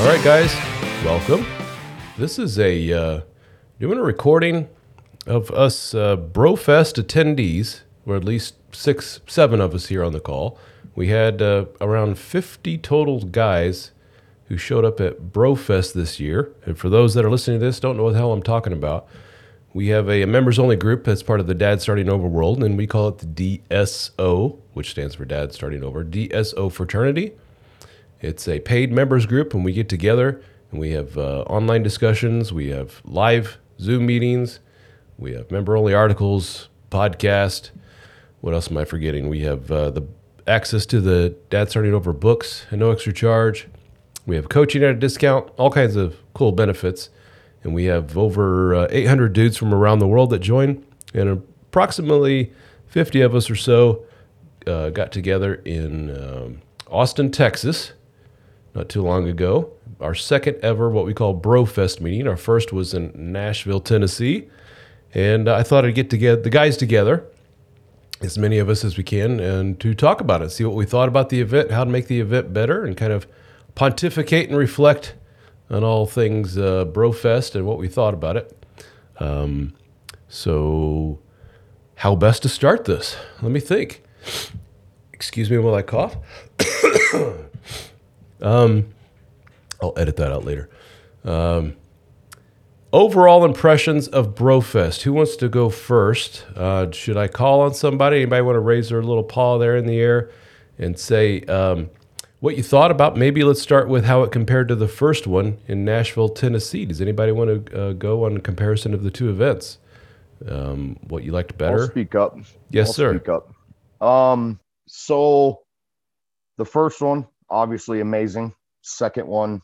All right, guys, welcome. This is a uh, doing a recording of us uh, Brofest attendees, or at least six, seven of us here on the call. We had uh, around 50 total guys who showed up at Brofest this year. And for those that are listening to this, don't know what the hell I'm talking about. We have a, a members only group that's part of the Dad Starting Over world, and we call it the DSO, which stands for Dad Starting Over, DSO Fraternity. It's a paid members group, and we get together and we have uh, online discussions, we have live Zoom meetings, we have member only articles, podcast. What else am I forgetting? We have uh, the access to the Dad Starting Over books at no extra charge. We have coaching at a discount, all kinds of cool benefits. And we have over uh, 800 dudes from around the world that join, and approximately 50 of us or so uh, got together in um, Austin, Texas, not too long ago. Our second ever, what we call Brofest meeting. Our first was in Nashville, Tennessee. And I thought I'd get together, the guys together, as many of us as we can, and to talk about it, see what we thought about the event, how to make the event better, and kind of pontificate and reflect on all things uh, Brofest and what we thought about it. Um, so, how best to start this? Let me think. Excuse me while I cough. um, I'll edit that out later. Um, overall impressions of Brofest. Who wants to go first? Uh, should I call on somebody? Anybody want to raise their little paw there in the air and say um, what you thought about? Maybe let's start with how it compared to the first one in Nashville, Tennessee. Does anybody want to uh, go on comparison of the two events? Um, what you liked better? I'll speak up. Yes, I'll sir. Speak up. Um, so the first one, obviously amazing. Second one,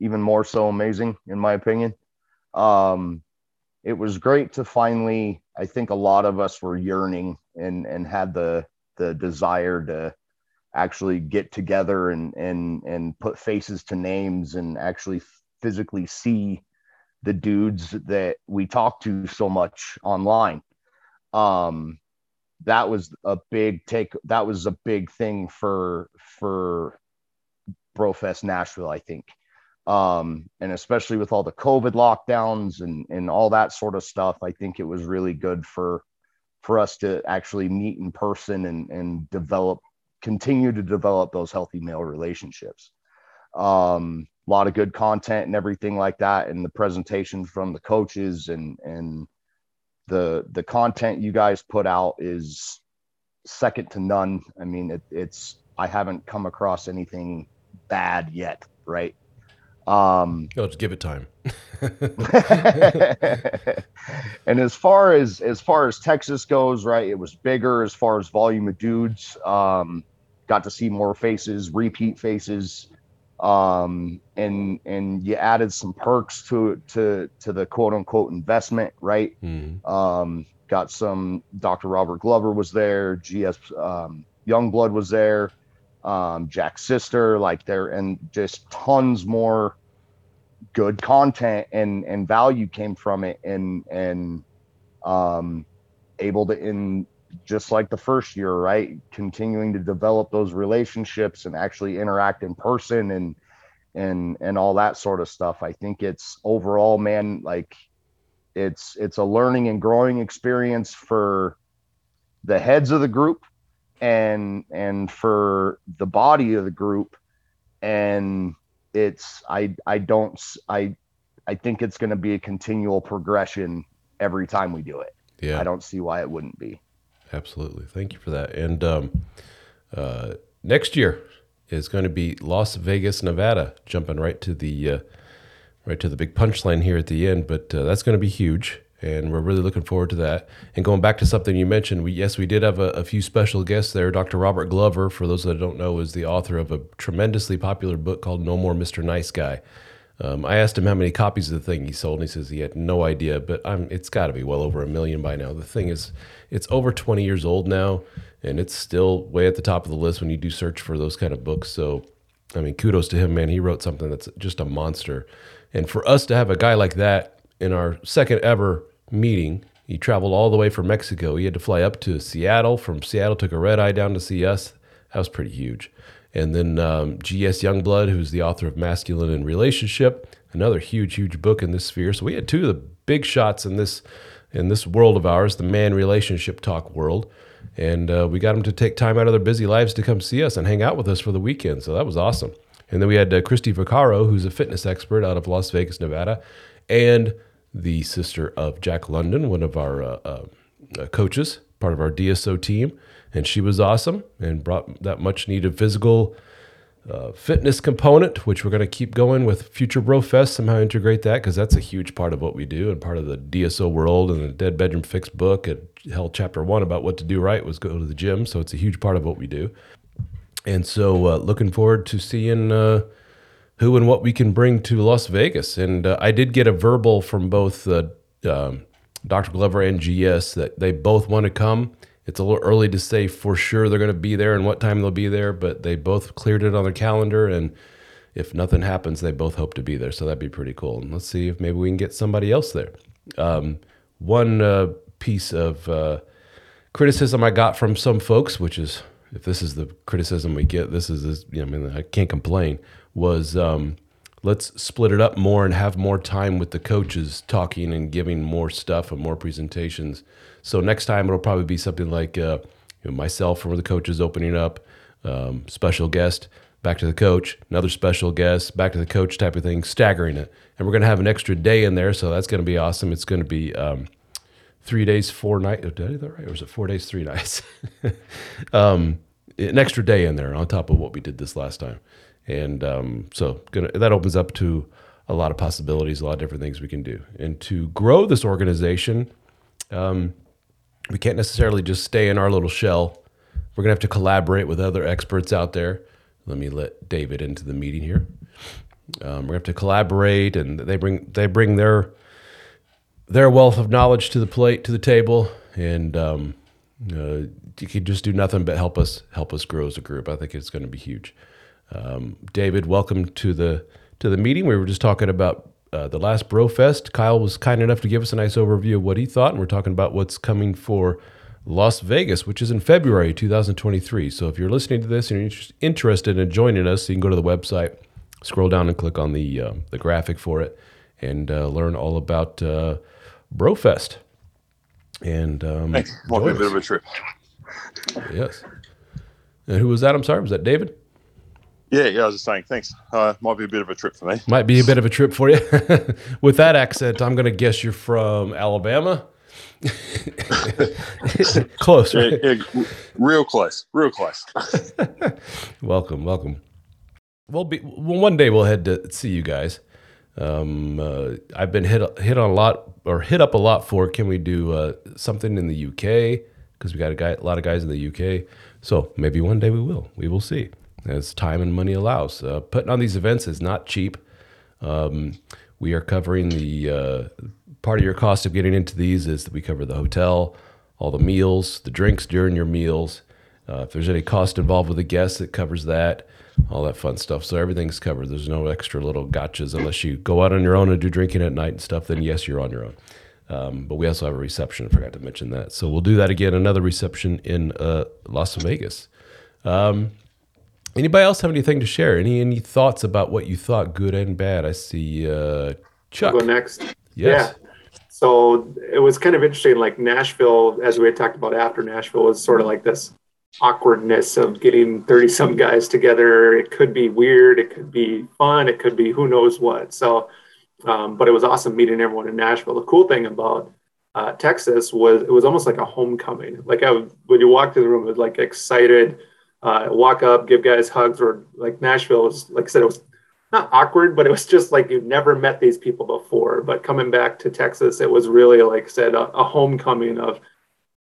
even more so amazing, in my opinion. Um, it was great to finally. I think a lot of us were yearning and and had the the desire to actually get together and and and put faces to names and actually physically see the dudes that we talk to so much online. Um, that was a big take. That was a big thing for for Brofest Nashville, I think. Um, and especially with all the COVID lockdowns and and all that sort of stuff, I think it was really good for for us to actually meet in person and and develop, continue to develop those healthy male relationships. Um, a lot of good content and everything like that, and the presentation from the coaches and and the the content you guys put out is second to none. I mean, it, it's I haven't come across anything bad yet, right? Um, Oh, just give it time. and as far as as far as Texas goes, right, it was bigger as far as volume of dudes. Um, got to see more faces, repeat faces, um, and and you added some perks to to to the quote unquote investment, right? Mhm. Um, got some Dr. Robert Glover was there, GS um, Youngblood was there, um, Jack's sister, like there, and just tons more good content and and value came from it, and and um, able to in just like the first year, right, continuing to develop those relationships and actually interact in person and and and all that sort of stuff. I think it's overall, man, like it's it's a learning and growing experience for the heads of the group and and for the body of the group and it's i i don't i i think it's going to be a continual progression every time we do it Yeah. i don't see why it wouldn't be Absolutely. Thank you for that. And um, uh, next year is going to be Las Vegas, Nevada, jumping right to the uh, right to the big punchline here at the end. But uh, that's going to be huge, and we're really looking forward to that. And going back to something you mentioned, we yes, we did have a, a few special guests there. Dr. Robert Glover, for those that don't know, is the author of a tremendously popular book called No More Mr. Nice Guy. Um, I asked him how many copies of the thing he sold, and he says he had no idea, but I'm, it's got to be well over a million by now. The thing is, it's over 20 years old now, and it's still way at the top of the list when you do search for those kind of books. So, I mean, kudos to him, man. He wrote something that's just a monster. And for us to have a guy like that in our second ever meeting, he traveled all the way from Mexico. He had to fly up to Seattle. From Seattle, took a red eye down to see us. That was pretty huge. And then um, G.S. Youngblood, who's the author of Masculine and Relationship, another huge, huge book in this sphere. So we had two of the big shots in this in this world of ours, the man relationship talk world. And uh, we got them to take time out of their busy lives to come see us and hang out with us for the weekend. So that was awesome. And then we had uh, Christy Vaccaro, who's a fitness expert out of Las Vegas, Nevada, and the sister of Jack London, one of our uh, uh, uh, coaches, part of our DSO team. And she was awesome and brought that much needed physical uh, fitness component, which we're going to keep going with Future Bro Fest, somehow integrate that because that's a huge part of what we do and part of the DSO world and the Dead Bedroom Fix book. It held chapter one about what to do right was go to the gym. So it's a huge part of what we do. And so uh, looking forward to seeing uh, who and what we can bring to Las Vegas. And uh, I did get a verbal from both uh, um, Dr. Glover and GS that they both want to come. It's a little early to say for sure they're going to be there and what time they'll be there, but they both cleared it on their calendar. And if nothing happens, they both hope to be there. So that'd be pretty cool. And let's see if maybe we can get somebody else there. Um, one uh, piece of uh, criticism I got from some folks, which is if this is the criticism we get, this is, this, you know, I mean, I can't complain, was um, let's split it up more and have more time with the coaches talking and giving more stuff and more presentations. So next time it'll probably be something like uh, you know, myself or the coaches opening up, um, special guest, back to the coach, another special guest, back to the coach type of thing, staggering it. And we're going to have an extra day in there, so that's going to be awesome. It's going to be um, three days, four nights. Did I do that right? Or was it four days, three nights? um, an extra day in there on top of what we did this last time. And um, so gonna, that opens up to a lot of possibilities, a lot of different things we can do. And to grow this organization, um, we can't necessarily just stay in our little shell. We're going to have to collaborate with other experts out there. Let me let David into the meeting here. Um, we're going to have to collaborate, and they bring they bring their their wealth of knowledge to the plate to the table, and um, uh, you can just do nothing but help us help us grow as a group. I think it's going to be huge. Um, David, welcome to the to the meeting. We were just talking about uh, the last Brofest. Kyle was kind enough to give us a nice overview of what he thought, and we're talking about what's coming for Las Vegas, which is in February 2023. So if you're listening to this and you're interested in joining us, you can go to the website, scroll down and click on the uh, the graphic for it, and uh, learn all about uh, Brofest. And um, be a bit of a trip. yes. And who was that? I'm sorry. Was that David? Yeah, yeah. I was just saying, thanks. Uh, might be a bit of a trip for me. Might be a bit of a trip for you. With that accent, I'm going to guess you're from Alabama. Close, Yeah, right? yeah, real close, real close. Welcome, welcome. We'll be well, one day we'll head to see you guys. Um, uh, I've been hit hit on a lot or hit up a lot for can we do uh, something in the UK because we got a guy a lot of guys in the UK. So maybe one day we will. We will see as time and money allows. Uh, putting on these events is not cheap. Um, we are covering the uh, part of your cost of getting into these is that we cover the hotel, all the meals, the drinks during your meals. Uh, if there's any cost involved with the guests, it covers that, all that fun stuff. So everything's covered. There's no extra little gotchas unless you go out on your own and do drinking at night and stuff. Then yes, you're on your own. Um, but we also have a reception. I forgot to mention that. So we'll do that again. Another reception in uh, Las Vegas. Um, anybody else have anything to share? Any any thoughts about what you thought, good and bad? I see uh, Chuck. I'll go next. Yes. Yeah. So it was kind of interesting. Like Nashville, as we had talked about after Nashville, was sort of like this awkwardness of getting 30 some guys together. It could be weird, it could be fun, it could be who knows what. So, um, but it was awesome meeting everyone in Nashville. The cool thing about uh, Texas was it was almost like a homecoming. Like I, when you walk through the room, was like excited, uh, walk up, give guys hugs, or like Nashville was, like I said, it was not awkward, but it was just like you've never met these people before. But coming back to Texas, it was really, like I said, a, a homecoming of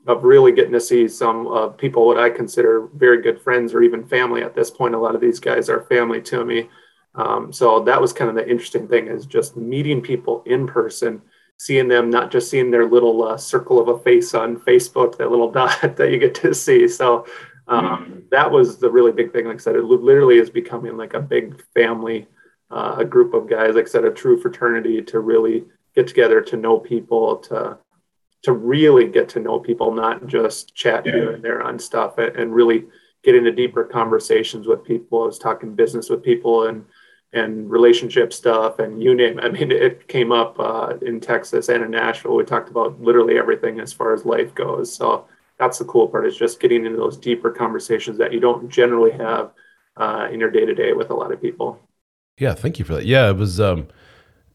of really getting to see some uh, people what I consider very good friends or even family at this point. A lot of these guys are family to me. Um, so that was kind of the interesting thing is just meeting people in person, seeing them, not just seeing their little uh, circle of a face on Facebook, that little dot that you get to see. So um, mm-hmm. that was the really big thing. Like I said, it literally is becoming like a big family, uh, a group of guys, like I said, a true fraternity to really get together to know people, to to really get to know people, not just chat yeah. here and there on stuff, and, really get into deeper conversations with people. I was talking business with people and and relationship stuff, and you name it. I mean, it came up uh, in Texas and in Nashville. We talked about literally everything as far as life goes. So that's the cool part is just getting into those deeper conversations that you don't generally have uh, in your day to day with a lot of people. Yeah, thank you for that. Yeah, it was. Um,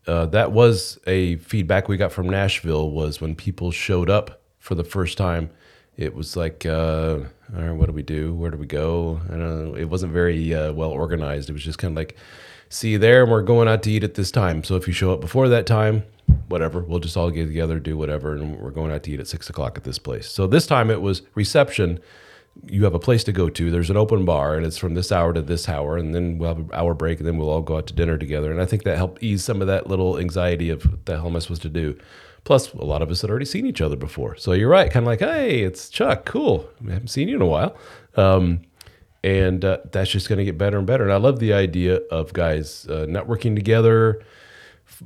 uh, that was a feedback we got from Nashville was when people showed up for the first time. It was like, uh, what do we do? Where do we go? I don't know. It wasn't very uh, well organized. It was just kind of like, see you there, and we're going out to eat at this time. So if you show up before that time, whatever, we'll just all get together, do whatever, and we're going out to eat at six o'clock at this place. So this time it was reception you have a place to go to. There's an open bar, and it's from this hour to this hour, and then we'll have an hour break, and then we'll all go out to dinner together. And I think that helped ease some of that little anxiety of what the hell am I supposed to do. Plus, a lot of us had already seen each other before, so you're right. Kind of like, hey, it's Chuck, cool. I haven't seen you in a while, um, and uh, that's just going to get better and better. And I love the idea of guys uh, networking together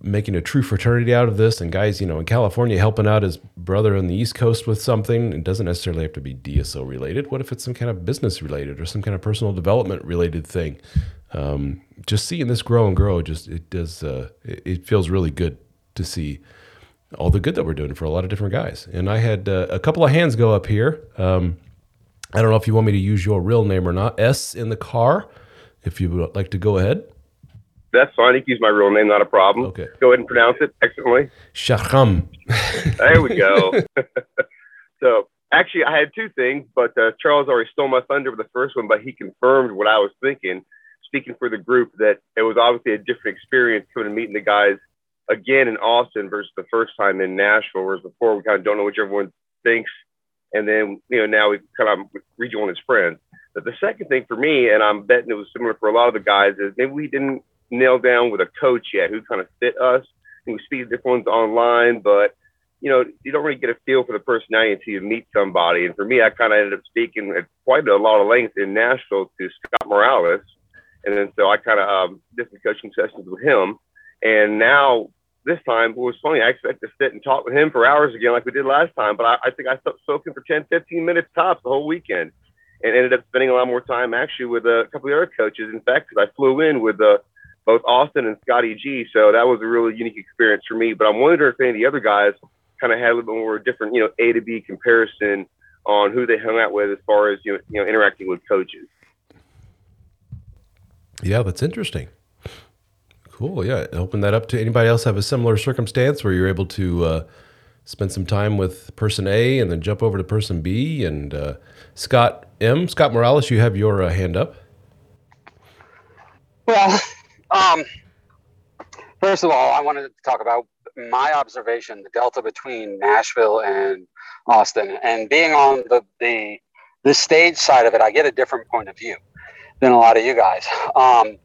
making a true fraternity out of this. And guys, you know, in California, helping out his brother on the East Coast with something, it doesn't necessarily have to be DSO related. What if it's some kind of business related or some kind of personal development related thing? Um, just seeing this grow and grow, just it does. Uh, it, it, feels really good to see all the good that we're doing for a lot of different guys. And I had uh, a couple of hands go up here. Um, I don't know if you want me to use your real name or not. S in the car. If you would like to go ahead. That's fine. You can use my real name, not a problem. Okay. Go ahead and pronounce it excellently. Shacham. there we go. so actually, I had two things, but uh, Charles already stole my thunder with the first one, but he confirmed what I was thinking. Speaking for the group, that it was obviously a different experience coming and meeting the guys again in Austin versus the first time in Nashville. Whereas before, we kind of don't know what everyone thinks, and then you know now we kind of rejoin as friends. But the second thing for me, and I'm betting it was similar for a lot of the guys, is maybe we didn't nailed down with a coach yet who kind of fit us. And we to different ones online, but you know, you don't really get a feel for the personality until you meet somebody. And for me, I kind of ended up speaking at quite a lot of length in Nashville to Scott Morales. And then so I kind of um, did some coaching sessions with him. And now this time, it was funny. I expect to sit and talk with him for hours again, like we did last time. But I, I think I spoke him for 10, 15 minutes tops the whole weekend and ended up spending a lot more time actually with a couple of other coaches. In fact, because I flew in with the both Austin and Scotty G. So that was a really unique experience for me. But I'm wondering if any of the other guys kind of had a little bit more different, you know, A to B comparison on who they hung out with as far as you know, you know interacting with coaches. Yeah, that's interesting. Cool. Yeah, open that up to anybody else have a similar circumstance where you're able to uh, spend some time with person A and then jump over to person B. And uh, Scott M, Scott Morales, you have your uh, hand up. Well, um, first of all, I wanted to talk about my observation, the delta between Nashville and Austin, and being on the the the stage side of it, I get a different point of view than a lot of you guys. Um,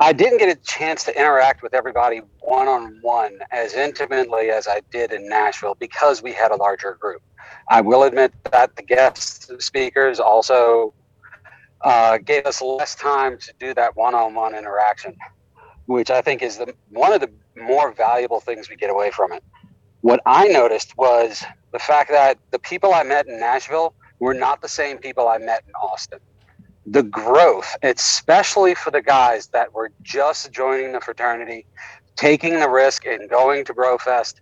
I didn't get a chance to interact with everybody one on one as intimately as I did in Nashville because we had a larger group. I will admit that the guest speakers also uh, gave us less time to do that one on one interaction, which I think is the, one of the more valuable things we get away from it. What I noticed was the fact that the people I met in Nashville were not the same people I met in Austin the growth, especially for the guys that were just joining the fraternity, taking the risk and going to BroFest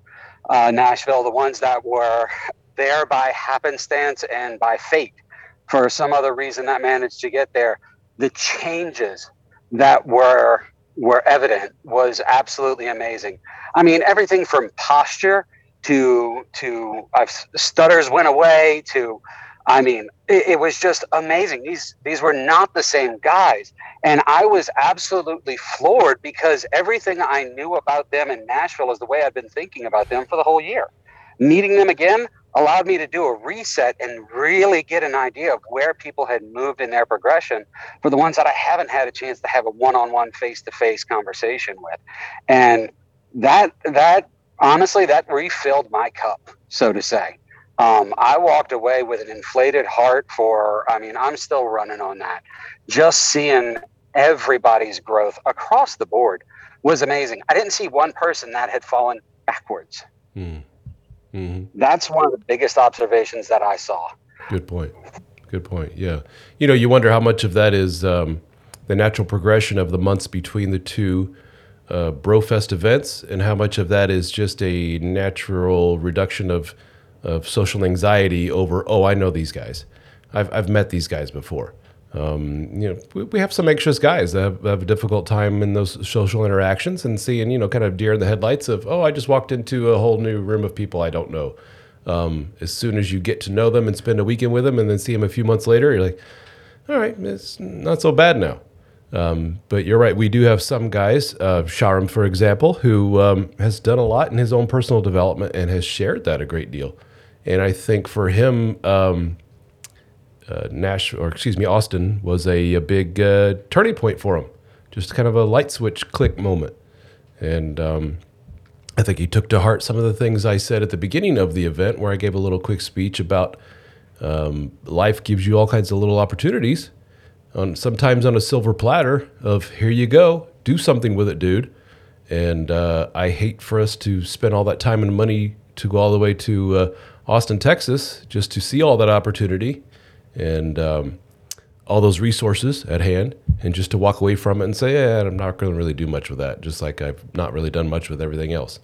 uh, Nashville, the ones that were there by happenstance and by fate for some other reason that managed to get there, the changes that were were evident was absolutely amazing. I mean, everything from posture to to uh, stutters went away to I mean, it, it, was just amazing. These these were not the same guys, and I was absolutely floored because everything I knew about them in Nashville is the way I've been thinking about them for the whole year. Meeting them again allowed me to do a reset and really get an idea of where people had moved in their progression for the ones that I haven't had a chance to have a one-on-one face-to-face conversation with, and that that honestly that refilled my cup, so to say um, I walked away with an inflated heart for, I mean, I'm still running on that. Just seeing everybody's growth across the board was amazing. I didn't see one person that had fallen backwards. Mm. Mm-hmm. That's one of the biggest observations that I saw. Good point. Good point. Yeah. You know, you wonder how much of that is um, the natural progression of the months between the two uh, Brofest events, and how much of that is just a natural reduction of of social anxiety over, oh, I know these guys. I've, I've met these guys before. Um, you know, we, we, have some anxious guys that have, have, a difficult time in those social interactions and seeing, you know, kind of deer in the headlights of, oh, I just walked into a whole new room of people I don't know. Um, as soon as you get to know them and spend a weekend with them and then see them a few months later, you're like, all right, it's not so bad now. Um, but you're right. We do have some guys, uh, Sharam, for example, who um, has done a lot in his own personal development and has shared that a great deal. And I think for him, um, uh, Nash or excuse me, Austin was a, a big uh, turning point for him. Just kind of a light switch click moment. And um, I think he took to heart some of the things I said at the beginning of the event, where I gave a little quick speech about um, life gives you all kinds of little opportunities, on sometimes on a silver platter of here you go, do something with it, dude. And uh, I hate for us to spend all that time and money to go all the way to uh, Austin, Texas, just to see all that opportunity and um, all those resources at hand, and just to walk away from it and say, "Yeah, I'm not going to really do much with that," just like I've not really done much with everything else.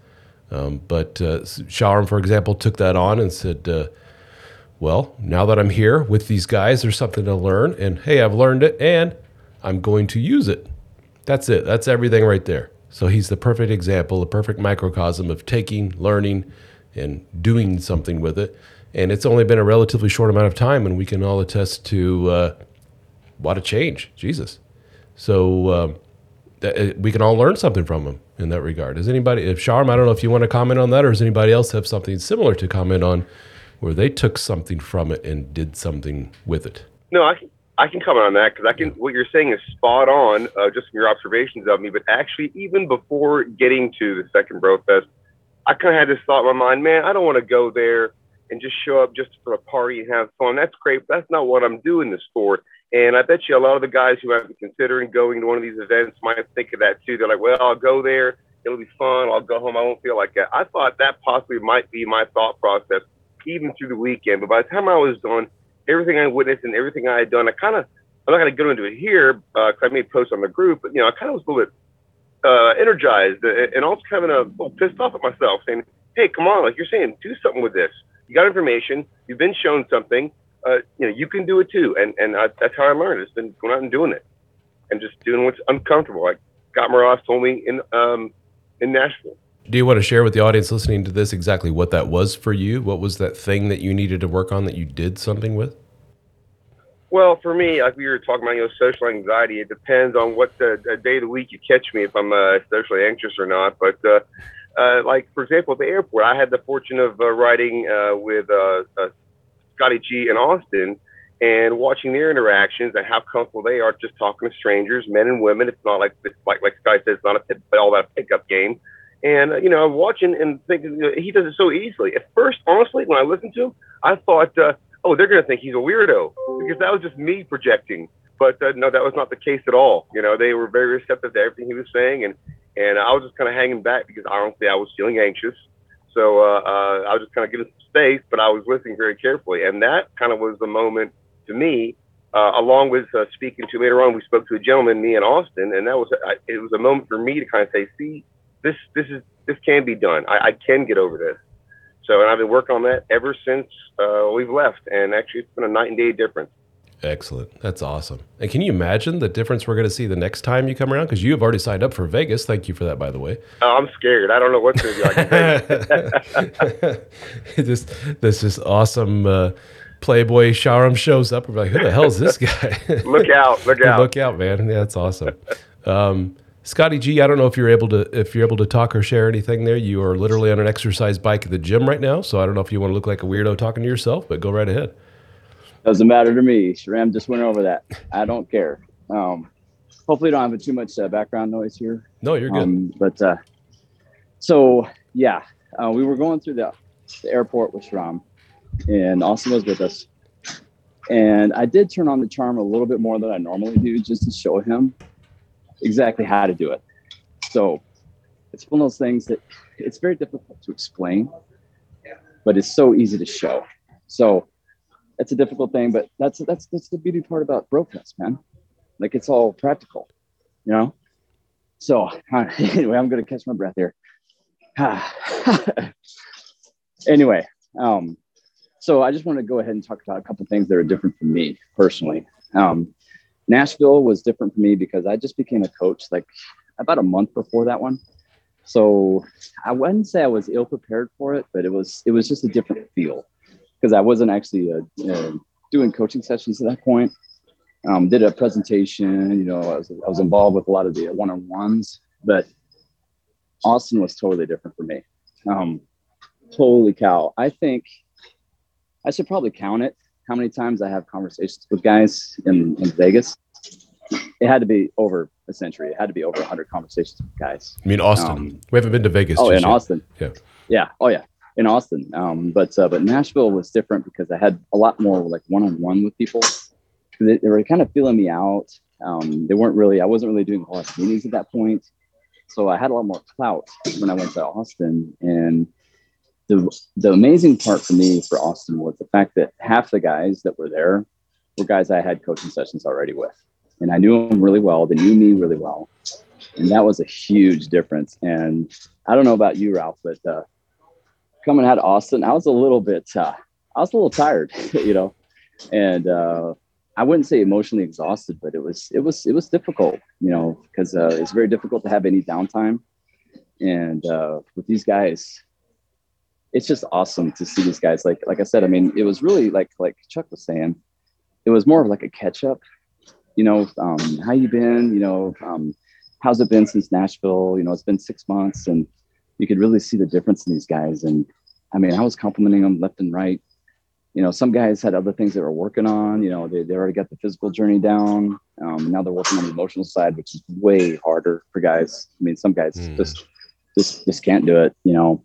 Um, but uh, for example, took that on and said, uh, "Well, now that I'm here with these guys, there's something to learn, and hey, I've learned it, and I'm going to use it. That's it. That's everything right there." So he's the perfect example, the perfect microcosm of taking, learning, and doing something with it. And it's only been a relatively short amount of time, and we can all attest to uh, what a change, Jesus. So um, th- uh, we can all learn something from him in that regard. Is anybody, if Sharam, I don't know if you want to comment on that, or does anybody else have something similar to comment on where they took something from it and did something with it? No, I can, I can comment on that because I can. What you're saying is spot on, uh, just from your observations of me. But actually, even before getting to the second Bro Fest, I kind of had this thought in my mind, man, I don't want to go there and just show up just for a party and have fun. That's great, that's not what I'm doing this for. And I bet you a lot of the guys who might be considering going to one of these events might think of that too. They're like, well, I'll go there. It'll be fun. I'll go home. I won't feel like that. I thought that possibly might be my thought process even through the weekend. But by the time I was done, everything I witnessed and everything I had done, I kind of, I'm not going to go into it here because uh, I made posts on the group, but, you know, I kind of was a little bit uh, energized and also kind of pissed off at myself, saying, "Hey, come on! Like you're saying, do something with this. You got information. You've been shown something. Uh, you know, you can do it too." And and I, that's how I learned. It's been going out and doing it, and just doing what's uncomfortable. Like Scott Morales told me in um, in Nashville. Do you want to share with the audience listening to this exactly what that was for you? What was that thing that you needed to work on that you did something with? Well, for me, like we were talking about, you know, social anxiety. It depends on what the, the day of the week you catch me if I'm uh, socially anxious or not. But uh, uh, like for example, at the airport, I had the fortune of uh, riding uh, with uh, uh, Scotty G in Austin, and watching their interactions and how comfortable they are just talking to strangers, men and women. It's not like it's like like Sky says, it's not a, all about a pickup game. And uh, you know, I'm watching and thinking you know, he does it so easily. At first, honestly, when I listened to him, I thought, oh, they're going to think he's a weirdo because that was just me projecting. But uh, no, that was not the case at all. You know, they were very receptive to everything he was saying, and and I was just kind of hanging back because honestly, I was feeling anxious. So uh, uh, I was just kind of giving some space, but I was listening very carefully, and that kind of was the moment to me. Uh, along with uh, speaking to later on, we spoke to a gentleman, me and Austin, and that was it was a moment for me to kind of say, see, this this is this can be done. I, I can get over this. So, and I've been working on that ever since uh, we've left, and actually, it's been a night and day difference. Excellent. That's awesome. And can you imagine the difference we're going to see the next time you come around? Because you have already signed up for Vegas. Thank you for that, by the way. Oh, I'm scared. I don't know what's going to be like. just this is awesome. Uh, Playboy Sharam shows up. We're like, who the hell is this guy? look out! Look out! look out, man! Yeah, that's awesome. Um, Scotty G, I don't know if you're able to if you're able to talk or share anything there. You are literally on an exercise bike at the gym right now, so I don't know if you want to look like a weirdo talking to yourself, but go right ahead. Doesn't matter to me. Sharam just went over that. I don't care. Um, hopefully, don't have too much uh, background noise here. No, you're good. Um, but uh, so yeah, uh, we were going through the, the airport with Sharam, and Austin was with us. And I did turn on the charm a little bit more than I normally do, just to show him exactly how to do it. So it's one of those things that it's very difficult to explain, but it's so easy to show. So it's a difficult thing, but that's that's that's the beauty part about BroFest, man. Like it's all practical, you know. So anyway, I'm gonna catch my breath here. anyway, um, so I just want to go ahead and talk about a couple things that are different for me personally. Um, Nashville was different for me because I just became a coach like about a month before that one. So I wouldn't say I was ill prepared for it, but it was it was just a different feel because I wasn't actually uh, uh, doing coaching sessions at that point. Um, did a presentation, you know, I was, I was involved with a lot of the one on ones, but Austin was totally different for me. Um, holy cow! I think I should probably count it how many times I have conversations with guys in, in Vegas. It had to be over a century. It had to be over 100 conversations with guys. I mean, Austin. Um, we haven't been to Vegas. Oh, in yet. Austin. Yeah. Yeah. Oh, yeah. In Austin. Um, but uh, but Nashville was different because I had a lot more like one on one with people. They, they, were kind of feeling me out. Um, they weren't really. I wasn't really doing a lot of meetings at that point, so I had a lot more clout when I went to Austin, and the the amazing part for me for Austin was the fact that half the guys that were there were guys I had coaching sessions already with, and I knew them really well. They knew me really well, and that was a huge difference. And I don't know about you, Ralph, but uh, coming out of Austin, I was a little bit, uh, I was a little tired, you know, and uh, I wouldn't say emotionally exhausted, but it was it was it was difficult, you know, because uh, it's very difficult to have any downtime. And uh, with these guys, it's just awesome to see these guys. Like like I said, I mean, it was really like like Chuck was saying, it was more of like a catch up. You know, um, how you been? You know, um, how's it been since Nashville? You know, it's been six months, and you could really see the difference in these guys. And I mean, I was complimenting them left and right. You know, some guys had other things they were working on. You know, they, they already got the physical journey down. Um, now they're working on the emotional side, which is way harder for guys. I mean, some guys mm. just just just can't do it. You know,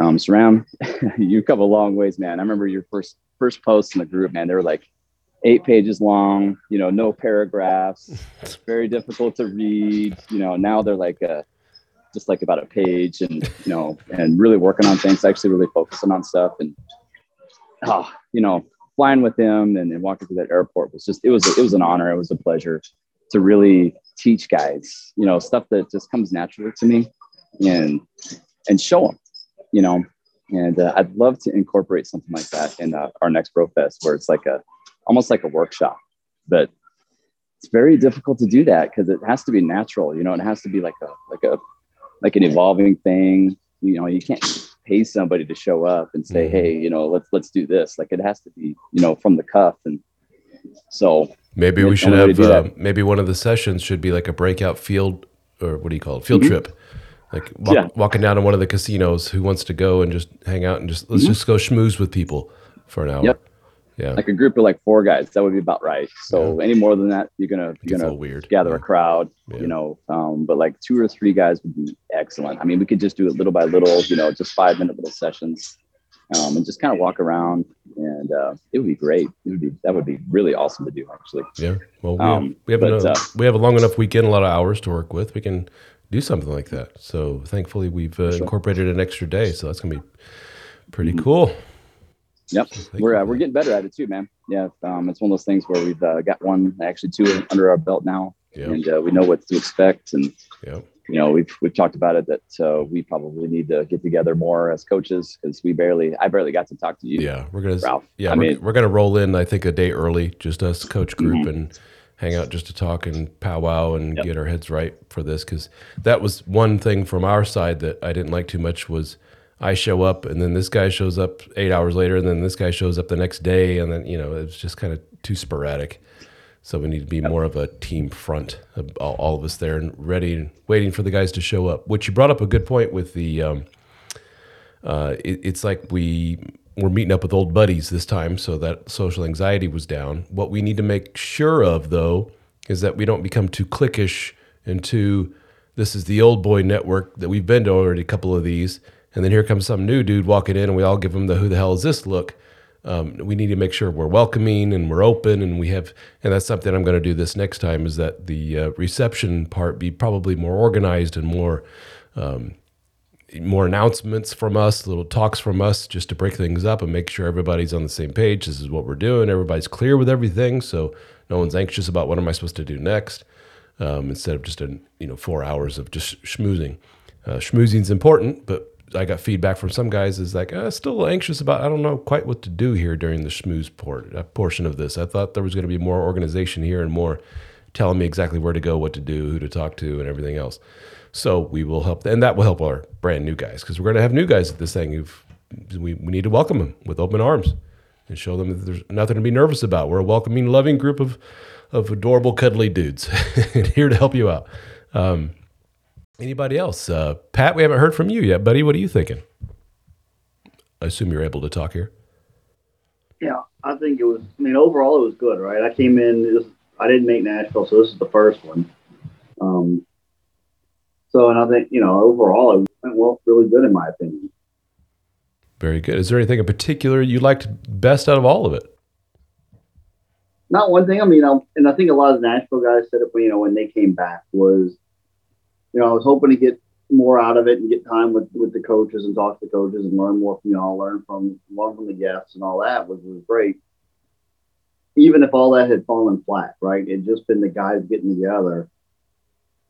um, Sharam, you come a long ways, man. I remember your first first post in the group, man. They were like eight pages long, you know, no paragraphs, very difficult to read. You know, now they're like a, just like about a page, and you know, and really working on things. Actually, really focusing on stuff, and oh, you know, flying with them and, and walking through that airport was just it was it was an honor. It was a pleasure to really teach guys, you know, stuff that just comes naturally to me, and and show them you know, and uh, I'd love to incorporate something like that in uh, our next Fest, where it's like a almost like a workshop, but it's very difficult to do that because it has to be natural. You know, it has to be like a like a like an evolving thing. You know, you can't pay somebody to show up and say, mm-hmm. "Hey, you know, let's let's do this." Like it has to be, you know, from the cuff. And so maybe we should have uh, maybe one of the sessions should be like a breakout field or what do you call it, field mm-hmm. trip like walk, yeah. walking down to one of the casinos who wants to go and just hang out and just let's mm-hmm. just go schmooze with people for an hour. Yep. Yeah. Like a group of like four guys, that would be about right. So any more than that, you're gonna you're gonna weird. gather Yeah. a crowd, Yeah. you know. Um, but like two or three guys would be excellent. I mean, we could just do it little by little, you know, just five minute little sessions, um, and just kind of walk around, and uh, it would be great. It would be that would be really awesome to do, actually. Yeah. Well, we Um, have, we have, but, enough, uh, we have a long enough weekend, a lot of hours to work with. We can do something like that. So thankfully, we've uh, Sure. incorporated an extra day. So that's gonna be pretty cool. Yep, we're uh, we're getting better at it too, man. Yeah, um, it's one of those things where we've uh, got one, actually two under our belt now, Yeah. and uh, we know what to expect. And Yeah. you know, we've we've talked about it that uh, we probably need to get together more as coaches because we barely, I barely got to talk to you, Yeah. We're gonna. Ralph. Yeah, I we're, mean, we're gonna roll in. I think a day early, just us coach group Mhm. and hang out just to talk and powwow and Yep. get our heads right for this because that was one thing from our side that I didn't like too much was I show up and then this guy shows up eight hours later and then this guy shows up the next day and then you know it's just kind of too sporadic. So we need to be more of a team front, all, all of us there and ready and waiting for the guys to show up. Which you brought up a good point with the. Um, uh, it, it's like we we're meeting up with old buddies this time, so that social anxiety was down. What we need to make sure of, though, is that we don't become too cliquish and too. This is the old boy network that we've been to already a couple of these, and then here comes some new dude walking in, and we all give him the "Who the hell is this?" look. Um, we need to make sure we're welcoming and we're open, and we have, and that's something I'm going to do this next time. Is that the uh, reception part be probably more organized and more more announcements from us, little talks from us, just to break things up and make sure everybody's on the same page. This is what we're doing. Everybody's clear with everything, so no one's anxious about what am I supposed to do next. Um, instead of just a you know four hours of just schmoozing. Uh, schmoozing's important, but I got feedback from some guys is like uh, still anxious about. I don't know quite what to do here during the schmooze port, uh, portion of this. I thought there was going to be more organization here and more telling me exactly where to go, what to do, who to talk to, and everything else. So we will help, and that will help our brand new guys because we're going to have new guys at this thing. Who've, we, we need to welcome them with open arms and show them that there's nothing to be nervous about. We're a welcoming, loving group of of adorable, cuddly dudes here to help you out. Um, anybody else? Uh, Pat, we haven't heard from you yet, buddy. What are you thinking? I assume you're able to talk here. Yeah, I think it was. I mean, overall, it was good, right? I came in. This, I didn't make Nashville, so this is the first one. Um, so, and I think you know, overall, it went well, really good in my opinion. Very good. Is there anything in particular you liked best out of all of it? Not one thing. I mean, I, and I think a lot of the Nashville guys said it. You know, when they came back, was you know, I was hoping to get more out of it and get time with with the coaches and talk to the coaches and learn more from y'all, learn from learn from the guests and all that, which was great. Even if all that had fallen flat, right? It just been the guys getting together,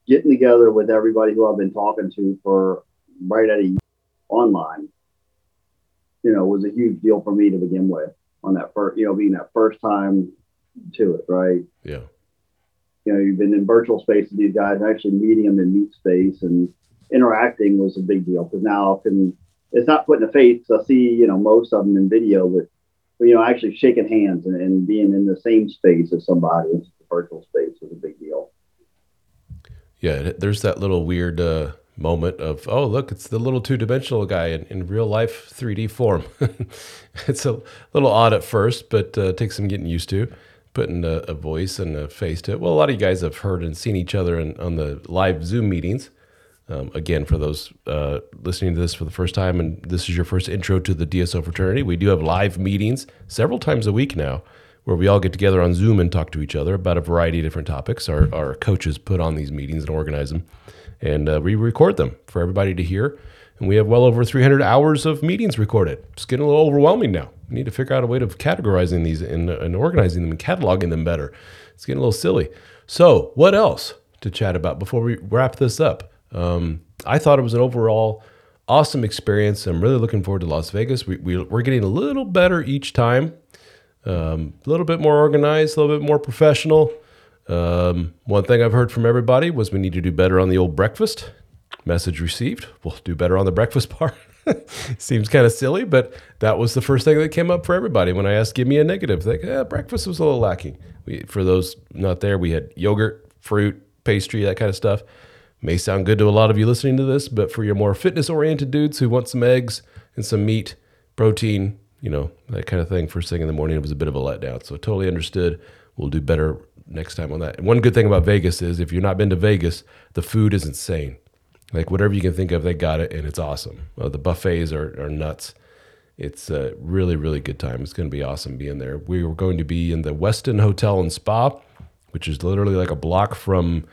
getting together with everybody who I've been talking to for right at a online. You know, was a huge deal for me to begin with on that first, you know, being that first time to it, right? Yeah. You know, you've been in virtual space with these guys, actually meeting them in meet space and interacting was a big deal because now I can, it's not putting a face. I see, you know, most of them in video, but, but you know, actually shaking hands and, and being in the same space as somebody in virtual space was a big deal. Yeah, there's that little weird uh, moment of, oh, look, it's the little two dimensional guy in, in real life 3D form. it's a little odd at first, but uh, takes some getting used to, putting a, a voice and a face to it. Well, a lot of you guys have heard and seen each other in, on the live Zoom meetings. Um, again, for those uh, listening to this for the first time, and this is your first intro to the DSO fraternity, we do have live meetings several times a week now where we all get together on Zoom and talk to each other about a variety of different topics. Our, our coaches put on these meetings and organize them, and uh, we record them for everybody to hear. And we have well over 300 hours of meetings recorded. It's getting a little overwhelming now. We need to figure out a way of categorizing these and, and organizing them and cataloging them better. It's getting a little silly. So, what else to chat about before we wrap this up? Um, I thought it was an overall awesome experience. I'm really looking forward to Las Vegas. We, we, we're getting a little better each time, um, a little bit more organized, a little bit more professional. Um, one thing I've heard from everybody was we need to do better on the old breakfast. Message received. We'll do better on the breakfast part. Seems kind of silly, but that was the first thing that came up for everybody when I asked, give me a negative. Like, eh, breakfast was a little lacking. We, for those not there, we had yogurt, fruit, pastry, that kind of stuff. May sound good to a lot of you listening to this, but for your more fitness oriented dudes who want some eggs and some meat, protein, you know, that kind of thing first thing in the morning. It was a bit of a letdown. So totally understood. We'll do better next time on that. And one good thing about Vegas is if you've not been to Vegas, the food is insane. Like whatever you can think of, they got it, and it's awesome. Uh, the buffets are, are nuts. It's a really, really good time. It's going to be awesome being there. We were going to be in the Westin Hotel and Spa, which is literally like a block from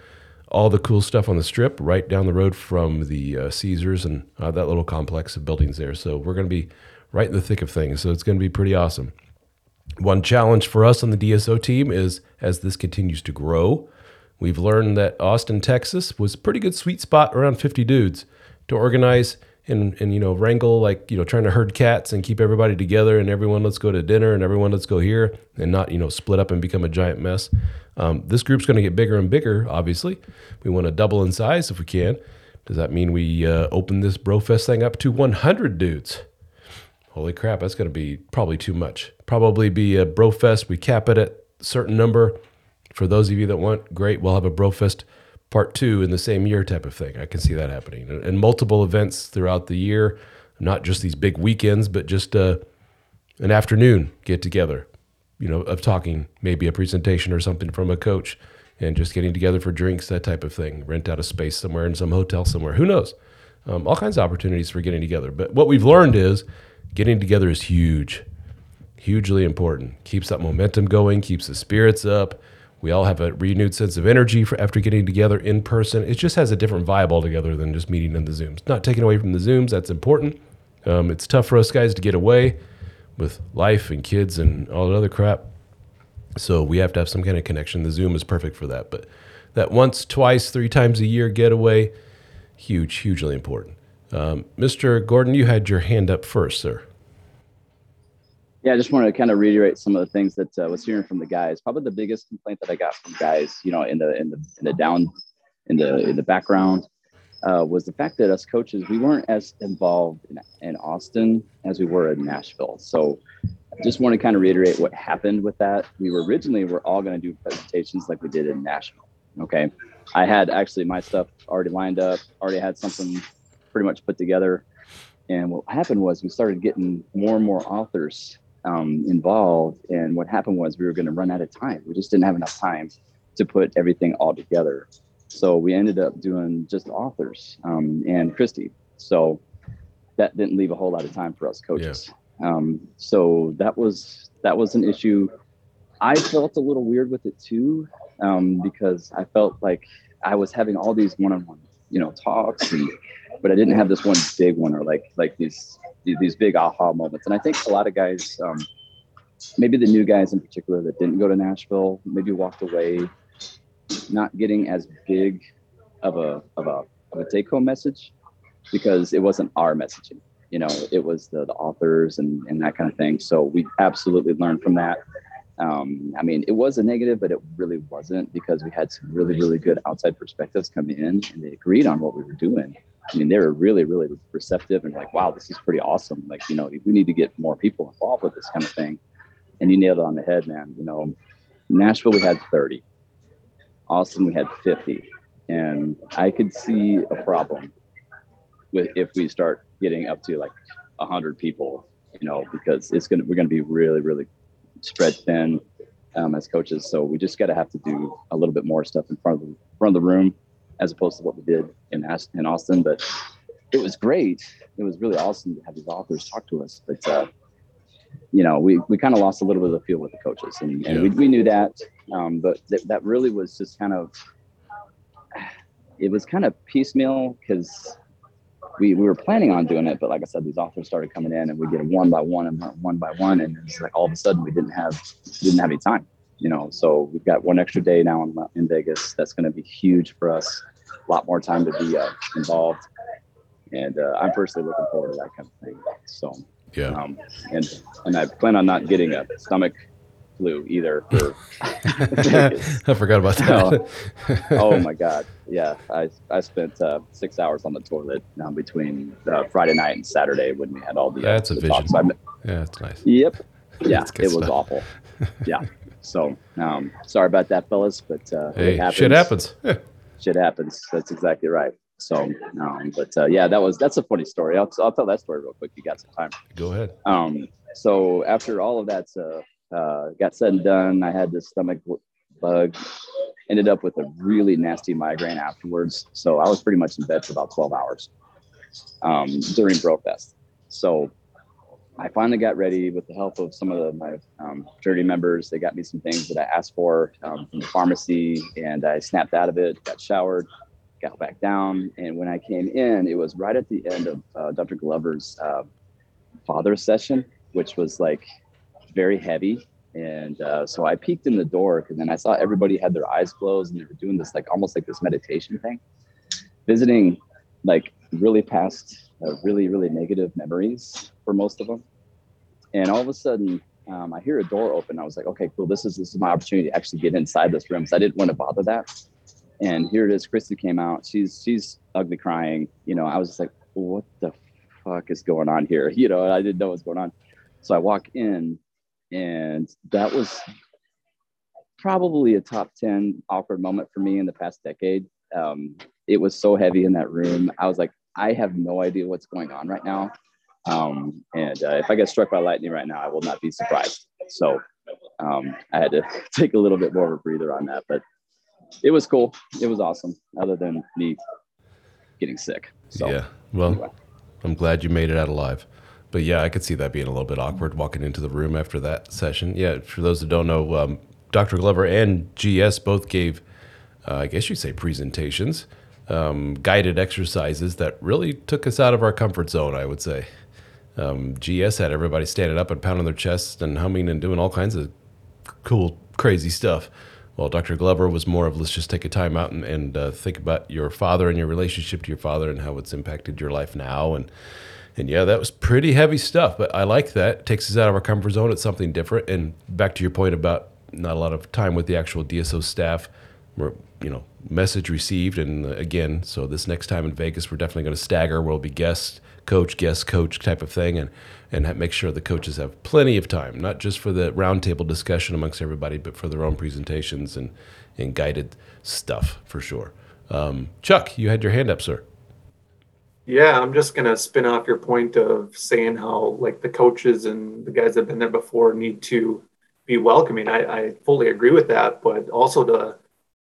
all the cool stuff on the strip, right down the road from the uh, Caesars and uh, that little complex of buildings there. So we're going to be right in the thick of things. So it's going to be pretty awesome. One challenge for us on the DSO team is as this continues to grow, we've learned that Austin, Texas was a pretty good sweet spot around 50 dudes to organize and, and you know wrangle like you know trying to herd cats and keep everybody together and everyone let's go to dinner and everyone let's go here and not you know split up and become a giant mess. Um, this group's going to get bigger and bigger obviously. We want to double in size if we can. Does that mean we uh, open this brofest thing up to 100 dudes? Holy crap that's going to be probably too much. Probably be a brofest we cap it at a certain number for those of you that want great we'll have a brofest part two in the same year type of thing i can see that happening and, multiple events throughout the year not just these big weekends but just uh, an afternoon get together you know of talking maybe a presentation or something from a coach and just getting together for drinks that type of thing rent out a space somewhere in some hotel somewhere who knows um, all kinds of opportunities for getting together but what we've learned is getting together is huge hugely important. Keeps that momentum going, keeps the spirits up. We all have a renewed sense of energy after getting together in person. It just has a different vibe altogether than just meeting in the Zooms. Not taking away from the Zooms, that's important. Um, it's tough for us guys to get away with life and kids and all that other crap. So we have to have some kind of connection. The Zoom is perfect for that. But that once, twice, three times a year getaway, huge, hugely important. Um, Mr. Gordon, you had your hand up first, sir. Yeah, I just wanted to kind of reiterate some of the things that uh, was hearing from the guys. Probably the biggest complaint that I got from guys, you know, in the in the in the down in the in the background, uh, was the fact that us coaches we weren't as involved in, in Austin as we were in Nashville. So, I just want to kind of reiterate what happened with that. We were originally we're all going to do presentations like we did in Nashville. Okay, I had actually my stuff already lined up, already had something pretty much put together. And what happened was we started getting more and more authors um, involved. And what happened was we were going to run out of time. We just didn't have enough time to put everything all together. So we ended up doing just authors um, and Christy. So that didn't leave a whole lot of time for us coaches. Um, so that was that was an issue. I felt a little weird with it too, um, because I felt like I was having all these one-on-one, you know, talks, and, but I didn't have this one big one or like like these these big aha moments. And I think a lot of guys, um, maybe the new guys in particular that didn't go to Nashville, maybe walked away not getting as big of a of a of a take home message because it wasn't our messaging. You know, it was the, the authors and, and that kind of thing. So we absolutely learned from that. Um, I mean, it was a negative, but it really wasn't because we had some really, really good outside perspectives coming in and they agreed on what we were doing. I mean, they were really, really receptive and like, wow, this is pretty awesome. Like, you know, we need to get more people involved with this kind of thing. And you nailed it on the head, man. You know, Nashville, we had 30, Austin, we had 50. And I could see a problem with if we start getting up to like 100 people, you know, because it's going to, we're going to be really, really spread thin um, as coaches. So we just got to have to do a little bit more stuff in front of the front of the room as opposed to what we did in in Austin. But it was great. It was really awesome to have these authors talk to us. But uh, you know, we we kind of lost a little bit of the feel with the coaches, and, and yeah. we, we knew that. Um, but th- that really was just kind of it was kind of piecemeal because we, we were planning on doing it, but like I said, these authors started coming in, and we did it one by one and one by one, and it's like all of a sudden we didn't have didn't have any time you know, so we've got one extra day now in, in Vegas. That's going to be huge for us. A lot more time to be uh, involved, and uh, I'm personally looking forward to that kind of thing. So yeah, um, and and I plan on not getting a stomach flu either. For I forgot about that. oh my god, yeah, I I spent uh, six hours on the toilet now between uh, Friday night and Saturday when we had all the. That's uh, a the vision. Talks. yeah, that's nice. Yep. Yeah, it stuff. was awful. Yeah. So um, sorry about that, fellas, but uh, Hey, it happens. shit happens. Shit happens. That's exactly right. So, um, but uh, yeah, that was that's a funny story. I'll, I'll tell that story real quick. You got some time? Go ahead. Um, so after all of that uh, uh, got said and done, I had this stomach bug. Ended up with a really nasty migraine afterwards. So I was pretty much in bed for about 12 hours um, during BroFest. So I finally got ready with the help of some of the, my um, fraternity members. They got me some things that I asked for um, from the pharmacy, and I snapped out of it, got showered, got back down. And when I came in, it was right at the end of uh, Dr. Glover's uh, father session, which was like very heavy. And uh, so I peeked in the door and then I saw everybody had their eyes closed and they were doing this like almost like this meditation thing, visiting like really past uh, really, really negative memories for most of them. And all of a sudden, um, I hear a door open. I was like, okay, cool. This is this is my opportunity to actually get inside this room. So I didn't want to bother that. And here it is. Christy came out. She's she's ugly crying. You know, I was just like, what the fuck is going on here? You know, I didn't know what's going on. So I walk in, and that was probably a top 10 awkward moment for me in the past decade. Um, it was so heavy in that room. I was like, I have no idea what's going on right now. Um, and uh, if I get struck by lightning right now, I will not be surprised. So um, I had to take a little bit more of a breather on that, but it was cool. It was awesome, other than me getting sick. So, yeah. Well, anyway. I'm glad you made it out alive. But yeah, I could see that being a little bit awkward walking into the room after that session. Yeah, for those that don't know, um, Dr. Glover and GS both gave, uh, I guess you'd say, presentations um, guided exercises that really took us out of our comfort zone, I would say. Um, GS had everybody standing up and pounding their chests and humming and doing all kinds of cool, crazy stuff. Well, Dr. Glover was more of let's just take a time out and, and uh, think about your father and your relationship to your father and how it's impacted your life now. And and yeah, that was pretty heavy stuff, but I like that. It takes us out of our comfort zone. It's something different. And back to your point about not a lot of time with the actual DSO staff, we're, you know, message received. And uh, again, so this next time in Vegas, we're definitely going to stagger. We'll be guest, coach, guest, coach type of thing, and and make sure the coaches have plenty of time, not just for the roundtable discussion amongst everybody, but for their own presentations and and guided stuff for sure. Um, Chuck, you had your hand up, sir. Yeah, I'm just gonna spin off your point of saying how like the coaches and the guys that have been there before need to be welcoming. I, I fully agree with that, but also to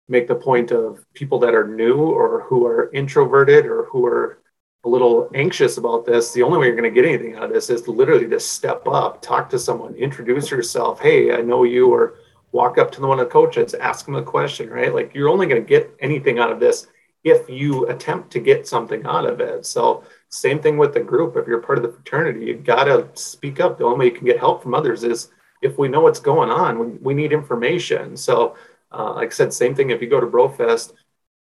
make the point of people that are new or who are introverted or who are a little anxious about this, the only way you're going to get anything out of this is to literally just step up, talk to someone, introduce yourself. Hey, I know you, or walk up to the one of the coaches, ask them a question, right? Like you're only going to get anything out of this if you attempt to get something out of it. So, same thing with the group. If you're part of the fraternity, you got to speak up. The only way you can get help from others is if we know what's going on, we, we need information. So, uh, like I said, same thing if you go to Brofest,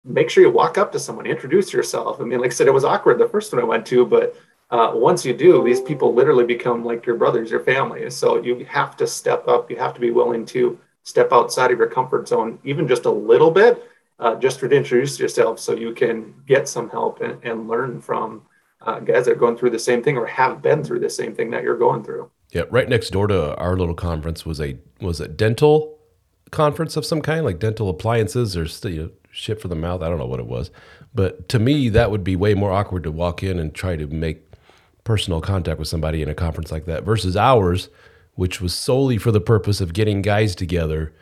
make sure you walk up to someone, introduce yourself. I mean, like I said, it was awkward the first one I went to, but uh, once you do, these people literally become like your brothers, your family. So you have to step up. You have to be willing to step outside of your comfort zone, even just a little bit, uh, just to introduce yourself so you can get some help and, and learn from uh, guys that are going through the same thing or have been through the same thing that you're going through. Yeah, right next door to our little conference was a was a dental conference of some kind, like dental appliances or you know, shit for the mouth. I don't know what it was, but to me, that would be way more awkward to walk in and try to make personal contact with somebody in a conference like that versus ours, which was solely for the purpose of getting guys together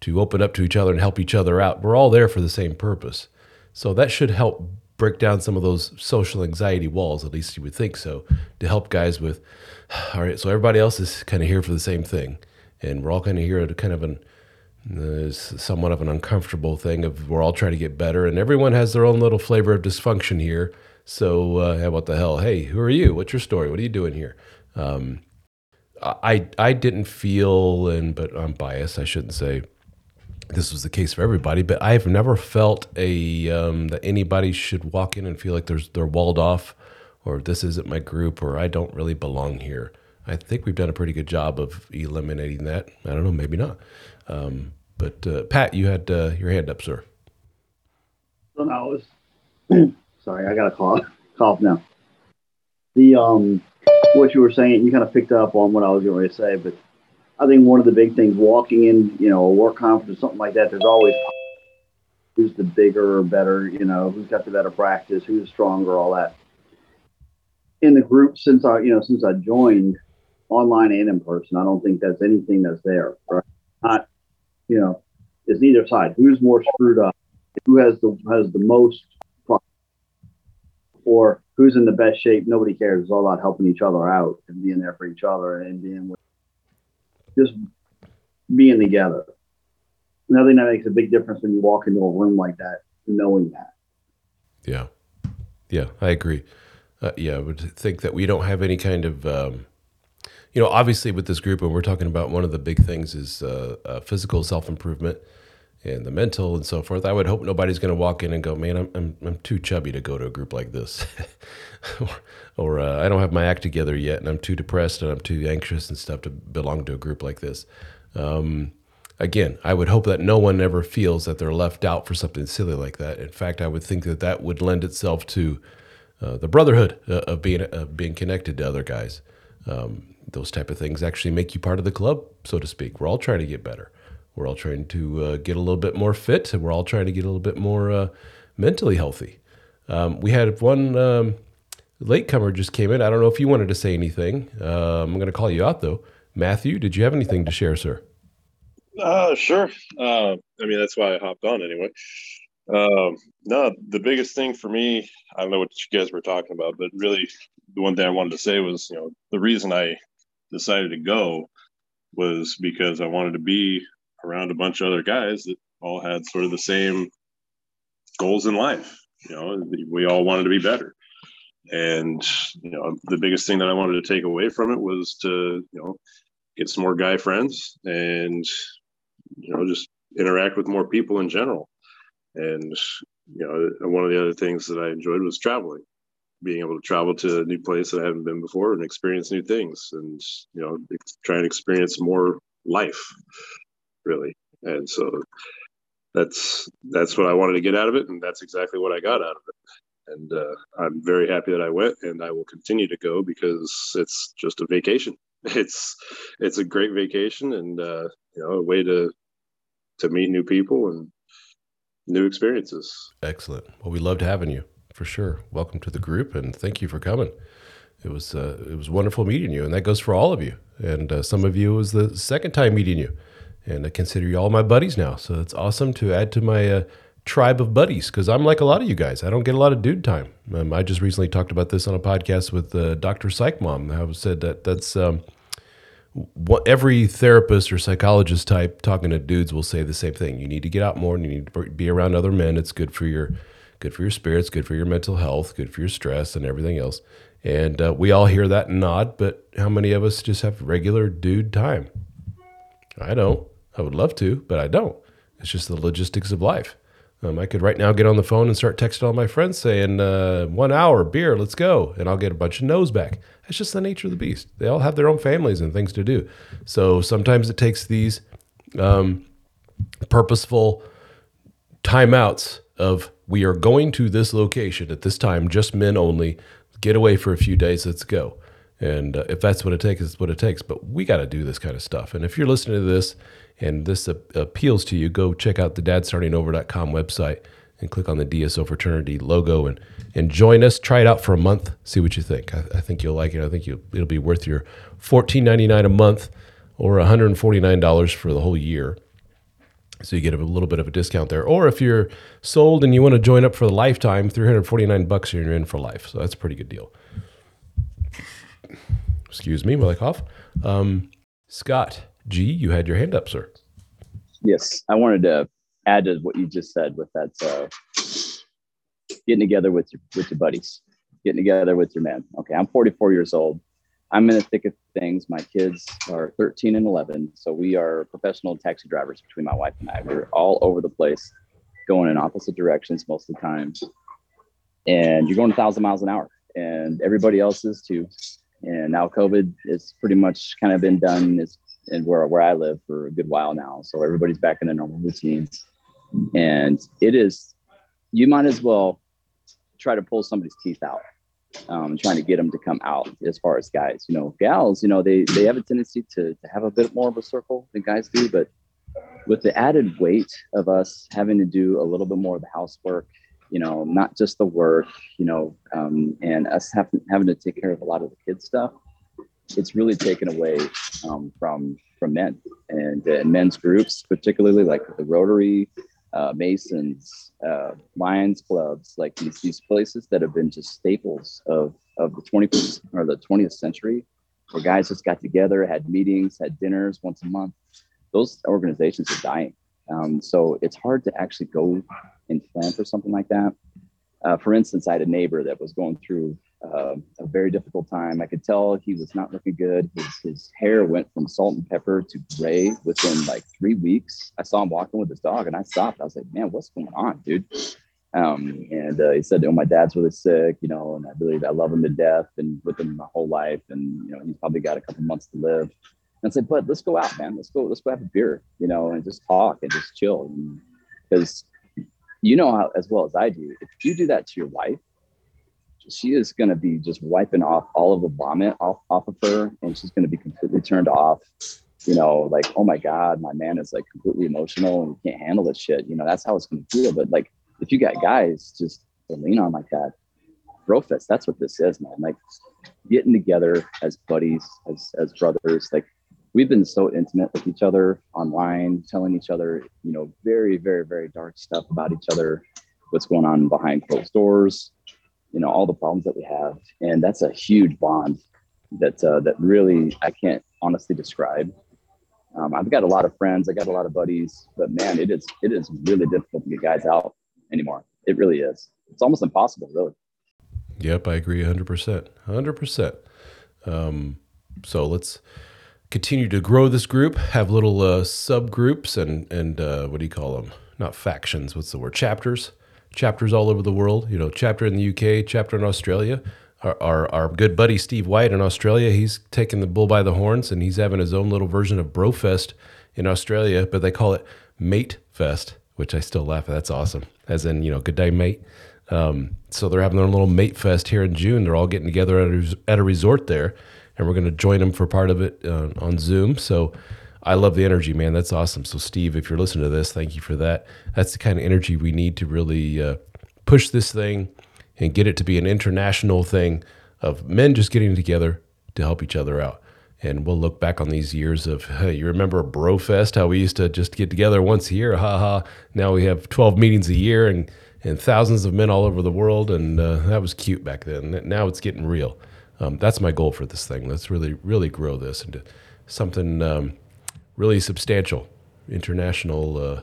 to open up to each other and help each other out. We're all there for the same purpose. So that should help break down some of those social anxiety walls, at least you would think so, to help guys with, all right, so everybody else is kind of here for the same thing. And we're all kind of here at kind of an it's somewhat of an uncomfortable thing of we're all trying to get better, and everyone has their own little flavor of dysfunction here. So, uh, what the hell? Hey, who are you? What's your story? What are you doing here? Um, I I didn't feel, and but I'm biased. I shouldn't say this was the case for everybody, but I've never felt a um, that anybody should walk in and feel like there's they're walled off, or this isn't my group, or I don't really belong here. I think we've done a pretty good job of eliminating that. I don't know, maybe not. Um, but uh, Pat, you had uh, your hand up, sir. So now was sorry, I got a cough cough now. The um, what you were saying, you kind of picked up on what I was going to say, but I think one of the big things walking in, you know, a work conference or something like that, there's always who's the bigger or better, you know, who's got the better practice, who's stronger, all that. In the group since I, you know, since I joined online and in person, I don't think that's anything that's there. Right? Not, you know, it's neither side. Who's more screwed up? Who has the has the most or who's in the best shape? Nobody cares. It's all about helping each other out and being there for each other and being with, just being together. I that makes a big difference when you walk into a room like that, knowing that. Yeah, yeah, I agree. Uh, yeah, I would think that we don't have any kind of, um, you know, obviously with this group, when we're talking about one of the big things is uh, uh, physical self improvement and the mental and so forth. I would hope nobody's going to walk in and go, "Man, I'm I'm, I'm too chubby to go to a group like this," or, or uh, "I don't have my act together yet, and I'm too depressed and I'm too anxious and stuff to belong to a group like this." Um, again, I would hope that no one ever feels that they're left out for something silly like that. In fact, I would think that that would lend itself to uh, the brotherhood uh, of being of being connected to other guys. Um, those type of things actually make you part of the club, so to speak. We're all trying to get better. We're all trying to uh, get a little bit more fit, and we're all trying to get a little bit more uh, mentally healthy. Um, we had one um, latecomer just came in. I don't know if you wanted to say anything. Uh, I'm going to call you out though. Matthew, did you have anything to share, sir? Uh, sure. Uh, I mean, that's why I hopped on anyway. Um, no, the biggest thing for me, I don't know what you guys were talking about, but really the one thing I wanted to say was, you know, the reason I decided to go was because I wanted to be around a bunch of other guys that all had sort of the same goals in life. You know, we all wanted to be better. And, you know, the biggest thing that I wanted to take away from it was to, you know, get some more guy friends and, you know, just interact with more people in general. And, you know, one of the other things that I enjoyed was traveling, being able to travel to a new place that I haven't been before and experience new things and, you know, try and experience more life really. And so that's that's what I wanted to get out of it, and that's exactly what I got out of it. And uh, I'm very happy that I went, and I will continue to go because it's just a vacation. It's it's a great vacation, and uh, you know, a way to to meet new people and new experiences. Excellent. Well, we loved having you for sure. Welcome to the group, and thank you for coming. It was uh, it was wonderful meeting you, and that goes for all of you. And uh, some of you was the second time meeting you and I consider you all my buddies now. So it's awesome to add to my uh, tribe of buddies because I'm like a lot of you guys. I don't get a lot of dude time. Um, I just recently talked about this on a podcast with uh, Dr. Psych Mom. I said that that's um, what every therapist or psychologist type talking to dudes will say the same thing. You need to get out more and you need to be around other men. It's good for your good for your spirits, good for your mental health, good for your stress and everything else. And uh, we all hear that and nod, but how many of us just have regular dude time? I don't. I would love to, but I don't. It's just the logistics of life. Um, I could right now get on the phone and start texting all my friends saying, uh, one hour, beer, let's go. And I'll get a bunch of no's back. That's just the nature of the beast. They all have their own families and things to do. So sometimes it takes these um, purposeful timeouts of we are going to this location at this time, just men only. Get away for a few days, let's go. And uh, if that's what it takes, it's what it takes. But we got to do this kind of stuff. And if you're listening to this and this uh, appeals to you, go check out the dadstartingover.com website and click on the DSO fraternity logo and and join us. Try it out for a month. See what you think. I, I think you'll like it. I think you it'll be worth your fourteen ninety nine a month or one hundred and forty nine dollars for the whole year. So you get a little bit of a discount there. Or if you're sold and you want to join up for the lifetime, three hundred forty nine bucks, you're in for life. So that's a pretty good deal. Excuse me while I cough. Um, Scott. G, you had your hand up, sir. Yes, I wanted to add to what you just said with that uh, getting together with your with your buddies, getting together with your man. Okay, I'm 44 years old. I'm in the thick of things. My kids are 13 and 11, so we are professional taxi drivers between my wife and I. We're all over the place, going in opposite directions most of the time, and you're going a thousand miles an hour, and everybody else is too. And now COVID is pretty much kind of been done. It's and where where I live for a good while now. So everybody's back in their normal routines, and it is. You might as well try to pull somebody's teeth out, um, trying to get them to come out. As far as guys, you know, gals, you know, they they have a tendency to to have a bit more of a circle than guys do, but with the added weight of us having to do a little bit more of the housework, you know, not just the work, you know, um, and us having having to take care of a lot of the kids stuff, it's really taken away um, from from men and, uh, men's groups, particularly like the Rotary, uh, Masons, uh, Lions clubs, like these these places that have been just staples of of the 21st or the 20th century, where guys just got together, had meetings, had dinners once a month. Those organizations are dying. Um, so it's hard to actually go and plan for something like that. Uh, for instance, I had a neighbor that was going through uh, a very difficult time. I could tell he was not looking good. His, his hair went from salt and pepper to gray within like three weeks. I saw him walking with his dog and I stopped. I was like, man, what's going on, dude? Um, and uh, he said, "Oh, my dad's really sick, you know, and I really I love him to death, and with him my whole life, and you know, he's probably got a couple months to live." And I said, "But let's go out, man. Let's go. Let's go have a beer, you know, and just talk and just chill, because you know how as well as I do. If you do that to your wife, she is going to be just wiping off all of the vomit off off of her, and she's going to be completely turned off." you know, like, oh my God, my man is like completely emotional and can't handle this shit. You know, that's how it's gonna feel. But like if you got guys just to lean on like that, Brofest, that's what this is, man. Like getting together as buddies, as as brothers. Like we've been so intimate with each other online, telling each other, you know, very, very, very dark stuff about each other, what's going on behind closed doors, you know, all the problems that we have, and that's a huge bond that uh, that really I can't honestly describe. Um, I've got a lot of friends, I got a lot of buddies, but man, it is it is really difficult to get guys out anymore. It really is. It's almost impossible, really. Yep, I agree 100%. 100%. Um, so let's continue to grow this group, have little uh, subgroups and, and uh, what do you call them? Not factions, what's the word? Chapters. Chapters all over the world. You know, chapter in the UK, chapter in Australia. Our, our, our good buddy Steve White in Australia, he's taking the bull by the horns and he's having his own little version of Brofest in Australia, but they call it Mate Fest which I still laugh at. That's awesome. As in, you know, good day, mate. Um, so they're having their little mate fest here in June. They're all getting together at a, at a resort there, and we're going to join them for part of it uh, on Zoom. So I love the energy, man. That's awesome. So Steve, if you're listening to this, thank you for that. That's the kind of energy we need to really uh, push this thing and get it to be an international thing of men just getting together to help each other out and we'll look back on these years of hey, you remember Brofest, how we used to just get together once a year, ha ha. Now we have 12 meetings a year and and thousands of men all over the world, and uh, that was cute back then. Now it's getting real. Um, that's my goal for this thing. Let's really really grow this into something um, really substantial, international. Uh,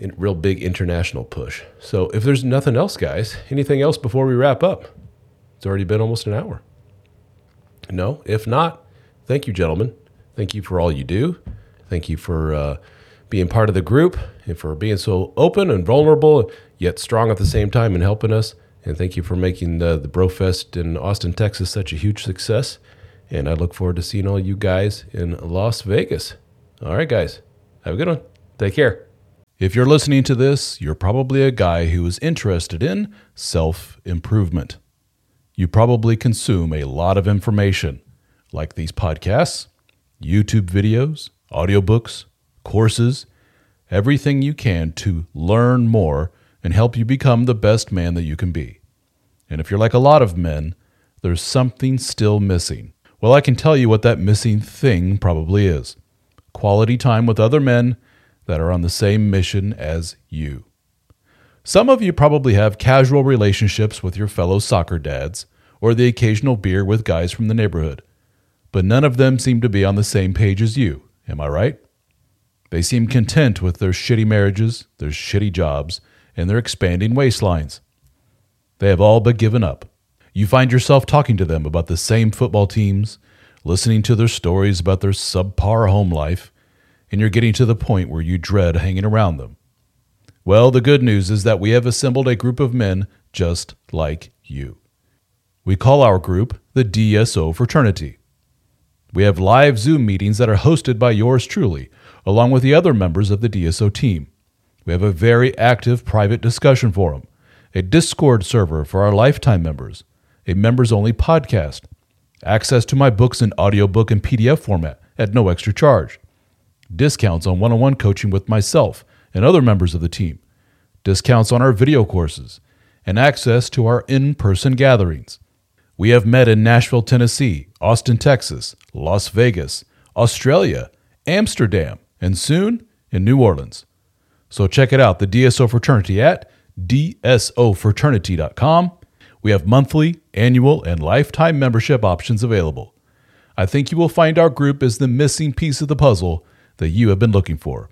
in, real big international push. So, if there's nothing else, guys, anything else before we wrap up? It's already been almost an hour. No, if not, thank you, gentlemen. Thank you for all you do. Thank you for uh, being part of the group and for being so open and vulnerable, yet strong at the same time and helping us. And thank you for making the, the Brofest in Austin, Texas such a huge success. And I look forward to seeing all you guys in Las Vegas. All right, guys. Have a good one. Take care. If you're listening to this, you're probably a guy who is interested in self improvement. You probably consume a lot of information like these podcasts, YouTube videos, audiobooks, courses, everything you can to learn more and help you become the best man that you can be. And if you're like a lot of men, there's something still missing. Well, I can tell you what that missing thing probably is quality time with other men that are on the same mission as you. Some of you probably have casual relationships with your fellow soccer dads or the occasional beer with guys from the neighborhood but none of them seem to be on the same page as you. Am I right? They seem content with their shitty marriages, their shitty jobs, and their expanding waistlines. They have all but given up. You find yourself talking to them about the same football teams, listening to their stories about their subpar home life, and you're getting to the point where you dread hanging around them. Well, the good news is that we have assembled a group of men just like you. We call our group the DSO Fraternity. We have live Zoom meetings that are hosted by yours truly, along with the other members of the DSO team. We have a very active private discussion forum, a Discord server for our lifetime members, a members only podcast, access to my books in audiobook and PDF format at no extra charge, discounts on one on one coaching with myself and other members of the team, discounts on our video courses, and access to our in person gatherings. We have met in Nashville, Tennessee, Austin, Texas, Las Vegas, Australia, Amsterdam, and soon in New Orleans. So check it out, the DSO Fraternity at dsofraternity.com. We have monthly, annual, and lifetime membership options available. I think you will find our group is the missing piece of the puzzle that you have been looking for.